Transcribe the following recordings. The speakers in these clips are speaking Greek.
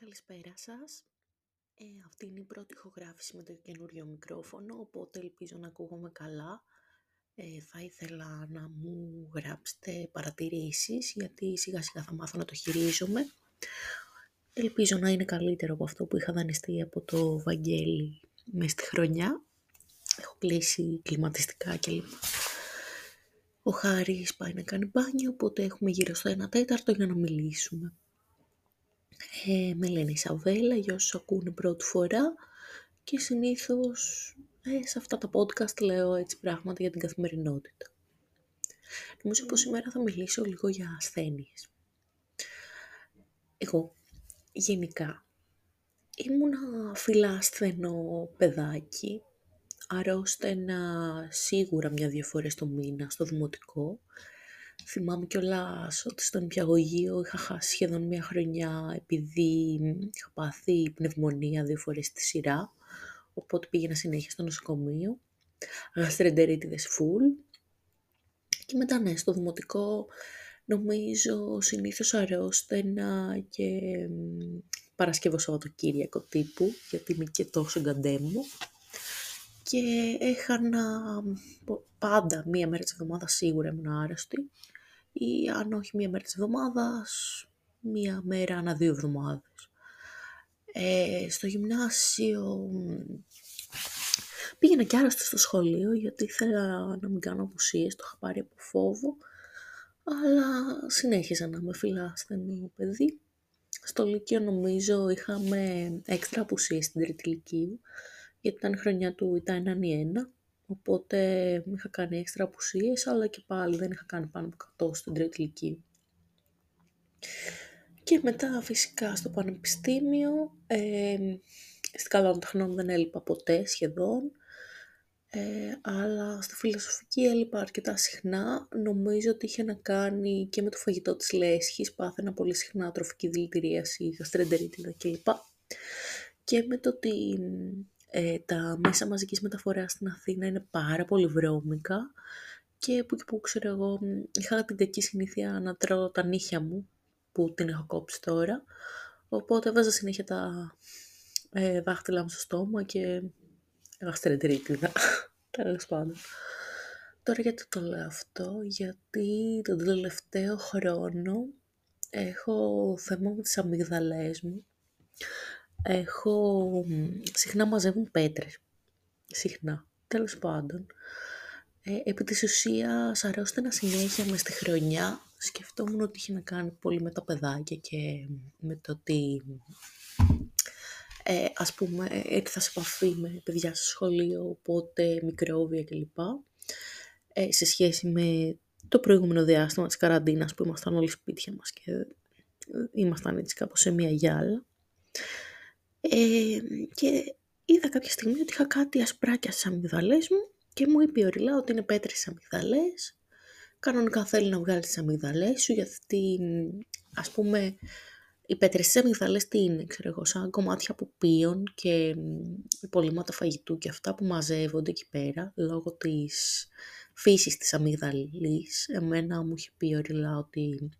Καλησπέρα σας. Ε, αυτή είναι η πρώτη ηχογράφηση με το καινούριο μικρόφωνο, οπότε ελπίζω να ακούγομαι καλά. Ε, θα ήθελα να μου γράψετε παρατηρήσεις, γιατί σιγά σιγά θα μάθω να το χειρίζομαι. Ελπίζω να είναι καλύτερο από αυτό που είχα δανειστεί από το Βαγγέλη μες στη χρονιά. Έχω κλείσει κλιματιστικά κλπ. Ο Χάρης πάει να κάνει μπάνιο, οπότε έχουμε γύρω στο 1 τέταρτο για να μιλήσουμε. Ε, με λένε Ισαβέλα για όσους ακούνε πρώτη φορά και συνήθως ε, σε αυτά τα podcast λέω έτσι πράγματα για την καθημερινότητα. Νομίζω πως σήμερα θα μιλήσω λίγο για ασθένειες. Εγώ γενικά ήμουνα φιλάσθενο παιδάκι, αρρώστενα σίγουρα μια-δυο φορές το μήνα στο δημοτικό Θυμάμαι κιόλας ότι στον νηπιαγωγείο είχα χάσει σχεδόν μια χρονιά επειδή είχα πάθει πνευμονία δύο φορές στη σειρά, οπότε πήγαινα συνέχεια στο νοσοκομείο, γαστρεντερίτιδες φουλ. Και μετά ναι, στο δημοτικό νομίζω συνήθως αρρώστενα και Παρασκευό Σαββατοκύριακο τύπου, γιατί είμαι και τόσο γκαντέμου. Και έχανα πάντα μία μέρα της εβδομάδας σίγουρα ήμουν άρρωστη ή αν όχι μία μέρα της εβδομάδας, μία μέρα ανά δύο εβδομάδες. Ε, στο γυμνάσιο πήγαινα κι άρρωστα στο σχολείο γιατί ήθελα να μην κάνω απουσίες, το είχα πάρει από φόβο, αλλά συνέχιζα να είμαι φιλάσθενο παιδί. Στο Λύκειο νομίζω είχαμε έξτρα απουσίες στην τρίτη Λυκείου, γιατί ήταν χρονιά του ήταν έναν ή ένα Οπότε είχα κάνει έξτρα απουσίες, αλλά και πάλι δεν είχα κάνει πάνω από 100 στην τρίτη ηλικία. Και μετά φυσικά στο πανεπιστήμιο, ε, στην καλών τεχνών δεν έλειπα ποτέ σχεδόν, ε, αλλά στη φιλοσοφική έλειπα αρκετά συχνά. Νομίζω ότι είχε να κάνει και με το φαγητό της λέσχης, πάθαινα πολύ συχνά τροφική δηλητηρίαση, γαστρεντερίτιδα κλπ. Και με το ότι ε, τα μέσα μαζικής μεταφοράς στην Αθήνα είναι πάρα πολύ βρώμικα και που και που ξέρω εγώ είχα την κακή συνήθεια να τρώω τα νύχια μου που την έχω κόψει τώρα οπότε βάζα συνέχεια τα ε, δάχτυλά μου στο στόμα και γαστρεντρίτιδα τέλος πάντων. Τώρα γιατί το λέω αυτό, γιατί τον τελευταίο χρόνο έχω θέμα με τις αμυγδαλές μου έχω... Συχνά μαζεύουν πέτρες. Συχνά. Τέλος πάντων. Ε, επί της ουσίας αρρώστηνα συνέχεια μες στη χρονιά. Σκεφτόμουν ότι είχε να κάνει πολύ με τα παιδάκια και με το ότι ε, ας πούμε ήρθα σε επαφή με παιδιά στο σχολείο, οπότε μικρόβια κλπ. Ε, σε σχέση με το προηγούμενο διάστημα της καραντίνας που ήμασταν όλοι σπίτια μας και ήμασταν έτσι κάπως σε μια γυάλα. Ε, και είδα κάποια στιγμή ότι είχα κάτι ασπράκια στις αμυγδαλές μου και μου είπε ο Ριλά ότι είναι πέτρες στις αμυγδαλές. Κανονικά θέλει να βγάλει τις αμυγδαλές σου γιατί ας πούμε οι πέτρες στις αμυγδαλές τι είναι, ξέρω εγώ, σαν κομμάτια από πίον και υπολείμματα φαγητού και αυτά που μαζεύονται εκεί πέρα λόγω της φύσης της αμυγδαλής. Εμένα μου είχε πει ο Ριλά ότι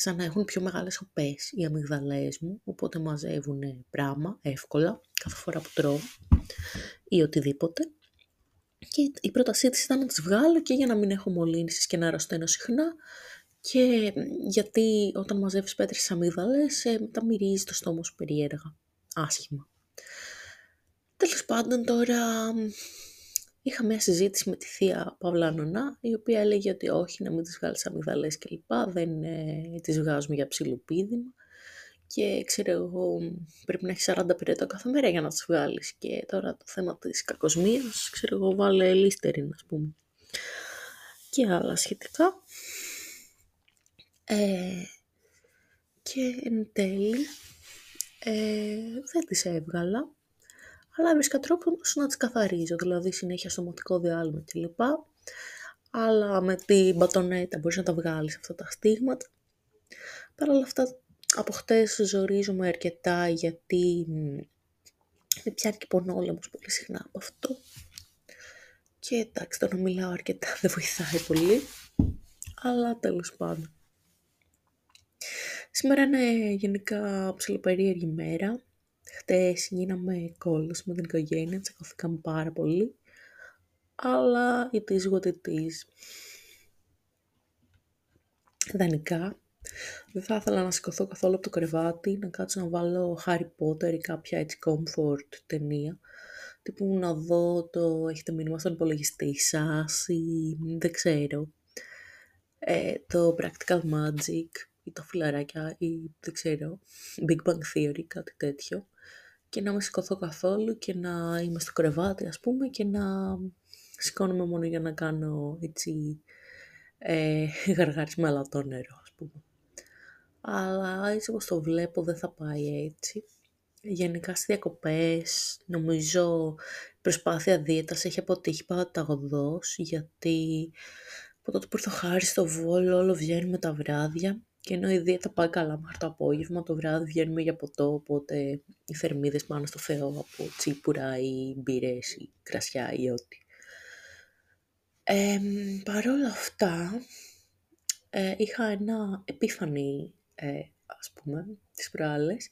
σαν να έχουν πιο μεγάλες οπές οι αμυγδαλές μου, οπότε μαζεύουν πράγμα εύκολα κάθε φορά που τρώω ή οτιδήποτε. Και η πρότασή της ήταν να τις βγάλω και για να μην έχω μολύνσεις και να αρρωσταίνω συχνά και γιατί όταν μαζεύεις πέτρες στις αμύγδαλες, ε, τα μυρίζει το στόμα σου περίεργα, άσχημα. Τέλος πάντων τώρα είχα μια συζήτηση με τη θεία Παύλα Νονά, η οποία έλεγε ότι όχι, να μην τις βγάλεις αμυγδαλές κλπ. Δεν ε, τις βγάζουμε για ψιλοπίδημα. Και ξέρω εγώ, πρέπει να έχεις 40 πυρετό κάθε μέρα για να τις βγάλεις. Και τώρα το θέμα της κακοσμίας, ξέρω εγώ, βάλε λίστεριν, ας πούμε. Και άλλα σχετικά. Ε, και εν τέλει, ε, δεν τις έβγαλα αλλά έβρισκα τρόπο να τις καθαρίζω, δηλαδή συνέχεια σωματικό διάλειμμα κλπ. Αλλά με την μπατονέτα μπορείς να τα βγάλεις αυτά τα στίγματα. Παρ' όλα αυτά, από χτες ζορίζομαι αρκετά γιατί με πιάνει και πονόλεμος πολύ συχνά από αυτό. Και εντάξει, το να μιλάω αρκετά δεν βοηθάει πολύ, αλλά τέλος πάντων. Σήμερα είναι γενικά ψηλοπερίεργη μέρα. Χτες γίναμε κόλλος με την οικογένεια, τσακωθήκαμε πάρα πολύ. Αλλά it is what it is. Ιδανικά, δεν θα ήθελα να σηκωθώ καθόλου από το κρεβάτι, να κάτσω να βάλω Harry Potter ή κάποια έτσι comfort ταινία. Τύπου να δω το έχετε μήνυμα στον υπολογιστή σας ή δεν ξέρω. Ε, το Practical Magic ή τα φιλαράκια ή δεν ξέρω, Big Bang Theory, κάτι τέτοιο. Και να μην σηκωθώ καθόλου και να είμαι στο κρεβάτι ας πούμε και να σηκώνομαι μόνο για να κάνω έτσι ε, γαργάρισμα αλατό νερό ας πούμε. Αλλά έτσι όπως το βλέπω δεν θα πάει έτσι. Γενικά στις διακοπές νομίζω η προσπάθεια δίαιτας έχει αποτύχει παταγωδός γιατί από τότε που ήρθε ο Χάρης στο Βόλο όλο βγαίνουμε τα βράδια και ενώ η δίαιτα πάει καλά μέχρι το απόγευμα, το βράδυ βγαίνουμε για ποτό, οπότε οι θερμίδες πάνω στο Θεό από τσίπουρα ή μπύρες ή κρασιά ή ό,τι. Ε, Παρ' όλα αυτά, ε, είχα ένα επίφανη, ε, ας πούμε, τις προάλλες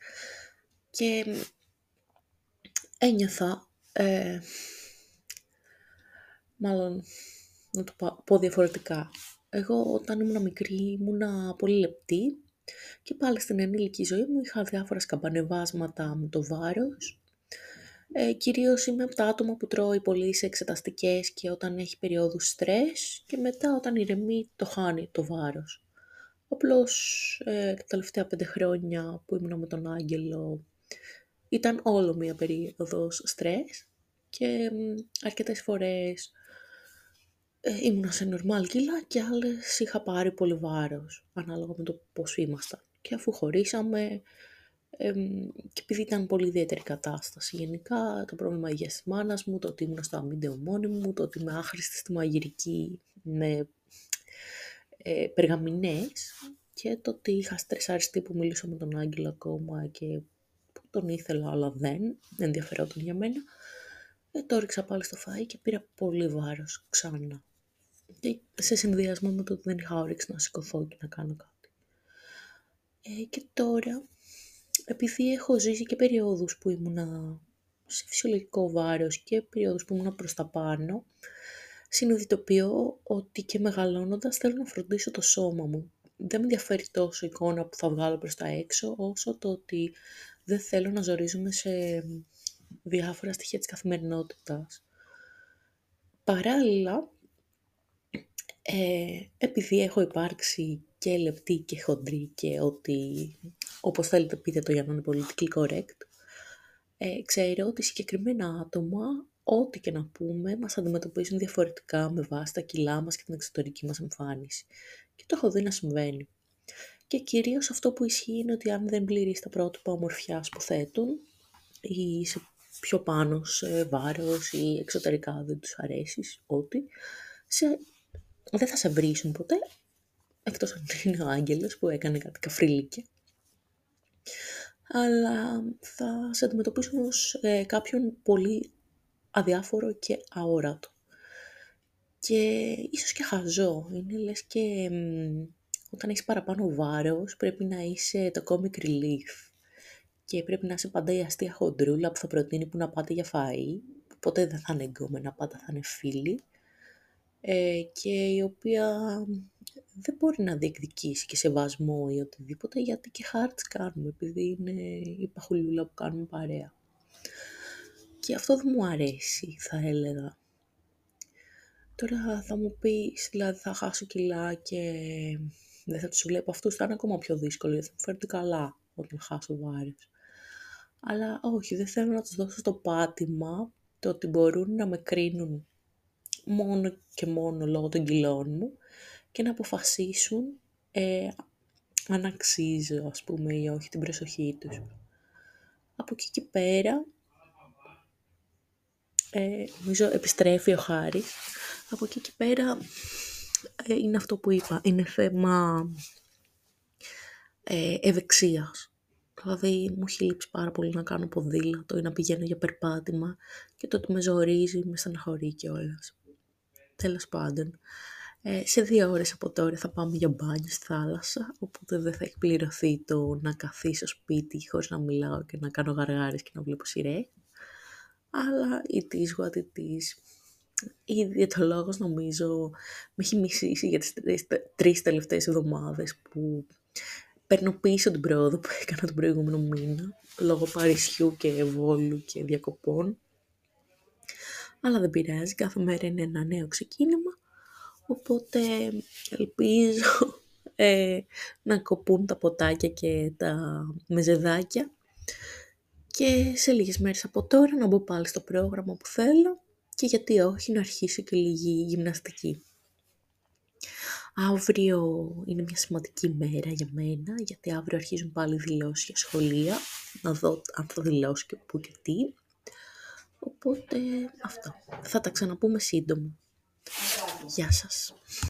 και ένιωθα, ε, μάλλον να το πω διαφορετικά. Εγώ όταν ήμουν μικρή ήμουνα πολύ λεπτή και πάλι στην ενήλικη ζωή μου είχα διάφορα σκαμπανεβάσματα με το βάρος. Ε, κυρίως είμαι από τα άτομα που τρώει πολύ σε εξεταστικές και όταν έχει περίοδους στρες και μετά όταν ηρεμεί το χάνει το βάρος. Απλώς ε, τα τελευταία πέντε χρόνια που ήμουν με τον Άγγελο ήταν όλο μία περίοδος στρες και αρκετές φορές ε, ήμουν σε νορμάλ κιλά και άλλες είχα πάρει πολύ βάρος, ανάλογα με το πώς ήμασταν. Και αφού χωρίσαμε, και επειδή ήταν πολύ ιδιαίτερη κατάσταση γενικά, το πρόβλημα υγείας της μάνας μου, το ότι ήμουν στο αμύντεο μόνη μου, το ότι είμαι άχρηστη στη μαγειρική με ε, περγαμηνές και το ότι είχα στρεσαριστεί που μιλήσω με τον Άγγελο ακόμα και που τον ήθελα αλλά δεν ενδιαφερόταν για μένα. Ε, το έριξα πάλι στο φαΐ και πήρα πολύ βάρος ξανά σε συνδυασμό με το ότι δεν είχα όρεξη να σηκωθώ και να κάνω κάτι. Ε, και τώρα, επειδή έχω ζήσει και περιόδους που ήμουνα σε φυσιολογικό βάρος και περιόδους που ήμουνα προς τα πάνω, συνειδητοποιώ ότι και μεγαλώνοντας θέλω να φροντίσω το σώμα μου. Δεν με ενδιαφέρει τόσο η εικόνα που θα βγάλω προς τα έξω, όσο το ότι δεν θέλω να ζορίζομαι σε διάφορα στοιχεία της καθημερινότητας. Παράλληλα, ε, επειδή έχω υπάρξει και λεπτή και χοντρή και ότι, όπως θέλετε πείτε το για να είναι πολιτική correct, ε, ξέρω ότι συγκεκριμένα άτομα, ό,τι και να πούμε, μας αντιμετωπίζουν διαφορετικά με βάση τα κιλά μας και την εξωτερική μας εμφάνιση. Και το έχω δει να συμβαίνει. Και κυρίως αυτό που ισχύει είναι ότι αν δεν πληρείς τα πρότυπα ομορφιάς που θέτουν, ή σε πιο πάνω σε βάρος ή εξωτερικά δεν τους αρέσεις, ό,τι, σε δεν θα σε βρίσουν ποτέ, εκτός αν είναι ο άγγελος που έκανε κάτι καφρίλικια. Αλλά θα σε αντιμετωπίσουν ως ε, κάποιον πολύ αδιάφορο και αόρατο. Και ίσως και χαζό. Είναι λες και όταν έχεις παραπάνω βάρος πρέπει να είσαι το comic relief. Και πρέπει να είσαι πάντα η αστεία χοντρούλα που θα προτείνει που να πάτε για φαΐ. Ποτέ δεν θα είναι εγκόμενα, πάντα θα είναι φίλοι. Ε, και η οποία δεν μπορεί να διεκδικήσει και σεβασμό ή οτιδήποτε, γιατί και χάρτς κάνουμε, επειδή είναι η παχουλούλα που κάνουμε παρέα. Και αυτό δεν μου αρέσει, θα έλεγα. Τώρα θα μου πεις, δηλαδή θα χάσω κιλά και δεν θα τους βλέπω αυτούς, θα είναι ακόμα πιο δύσκολο, γιατί θα μου φέρνει καλά όταν χάσω βάρες. Αλλά όχι, δεν θέλω να τους δώσω το πάτημα το ότι μπορούν να με κρίνουν μόνο και μόνο λόγω των κιλών μου και να αποφασίσουν ε, αν αξίζω, ας πούμε, ή όχι την προσοχή τους. Από εκεί και πέρα, ε, νομίζω επιστρέφει ο Χάρης. Από εκεί και πέρα ε, είναι αυτό που είπα, είναι θέμα ε, ευεξίας. Δηλαδή μου έχει λείψει πάρα πολύ να κάνω ποδήλατο ή να πηγαίνω για περπάτημα και το ότι με ζορίζει, με στεναχωρεί κιόλας τέλος πάντων. Ε, σε δύο ώρες από τώρα θα πάμε για μπάνιο στη θάλασσα, οπότε δεν θα έχει πληρωθεί το να καθίσω σπίτι χωρίς να μιλάω και να κάνω γαργάρες και να βλέπω σειρέ. Αλλά it is what it is. Η διαιτολόγος νομίζω με έχει μισήσει για τις τρεις, τρεις τελευταίες εβδομάδες που παίρνω πίσω την πρόοδο που έκανα τον προηγούμενο μήνα λόγω Παρισιού και Βόλου και διακοπών. Αλλά δεν πειράζει, κάθε μέρα είναι ένα νέο ξεκίνημα Οπότε ελπίζω ε, να κοπούν τα ποτάκια και τα μεζεδάκια και σε λίγες μέρες από τώρα να μπω πάλι στο πρόγραμμα που θέλω και γιατί όχι να αρχίσω και λίγη γυμναστική. Αύριο είναι μια σημαντική μέρα για μένα, γιατί αύριο αρχίζουν πάλι δηλώσεις για σχολεία, να δω αν θα δηλώσω και πού και τι. Οπότε αυτό. Θα τα ξαναπούμε σύντομα. Γεια σας.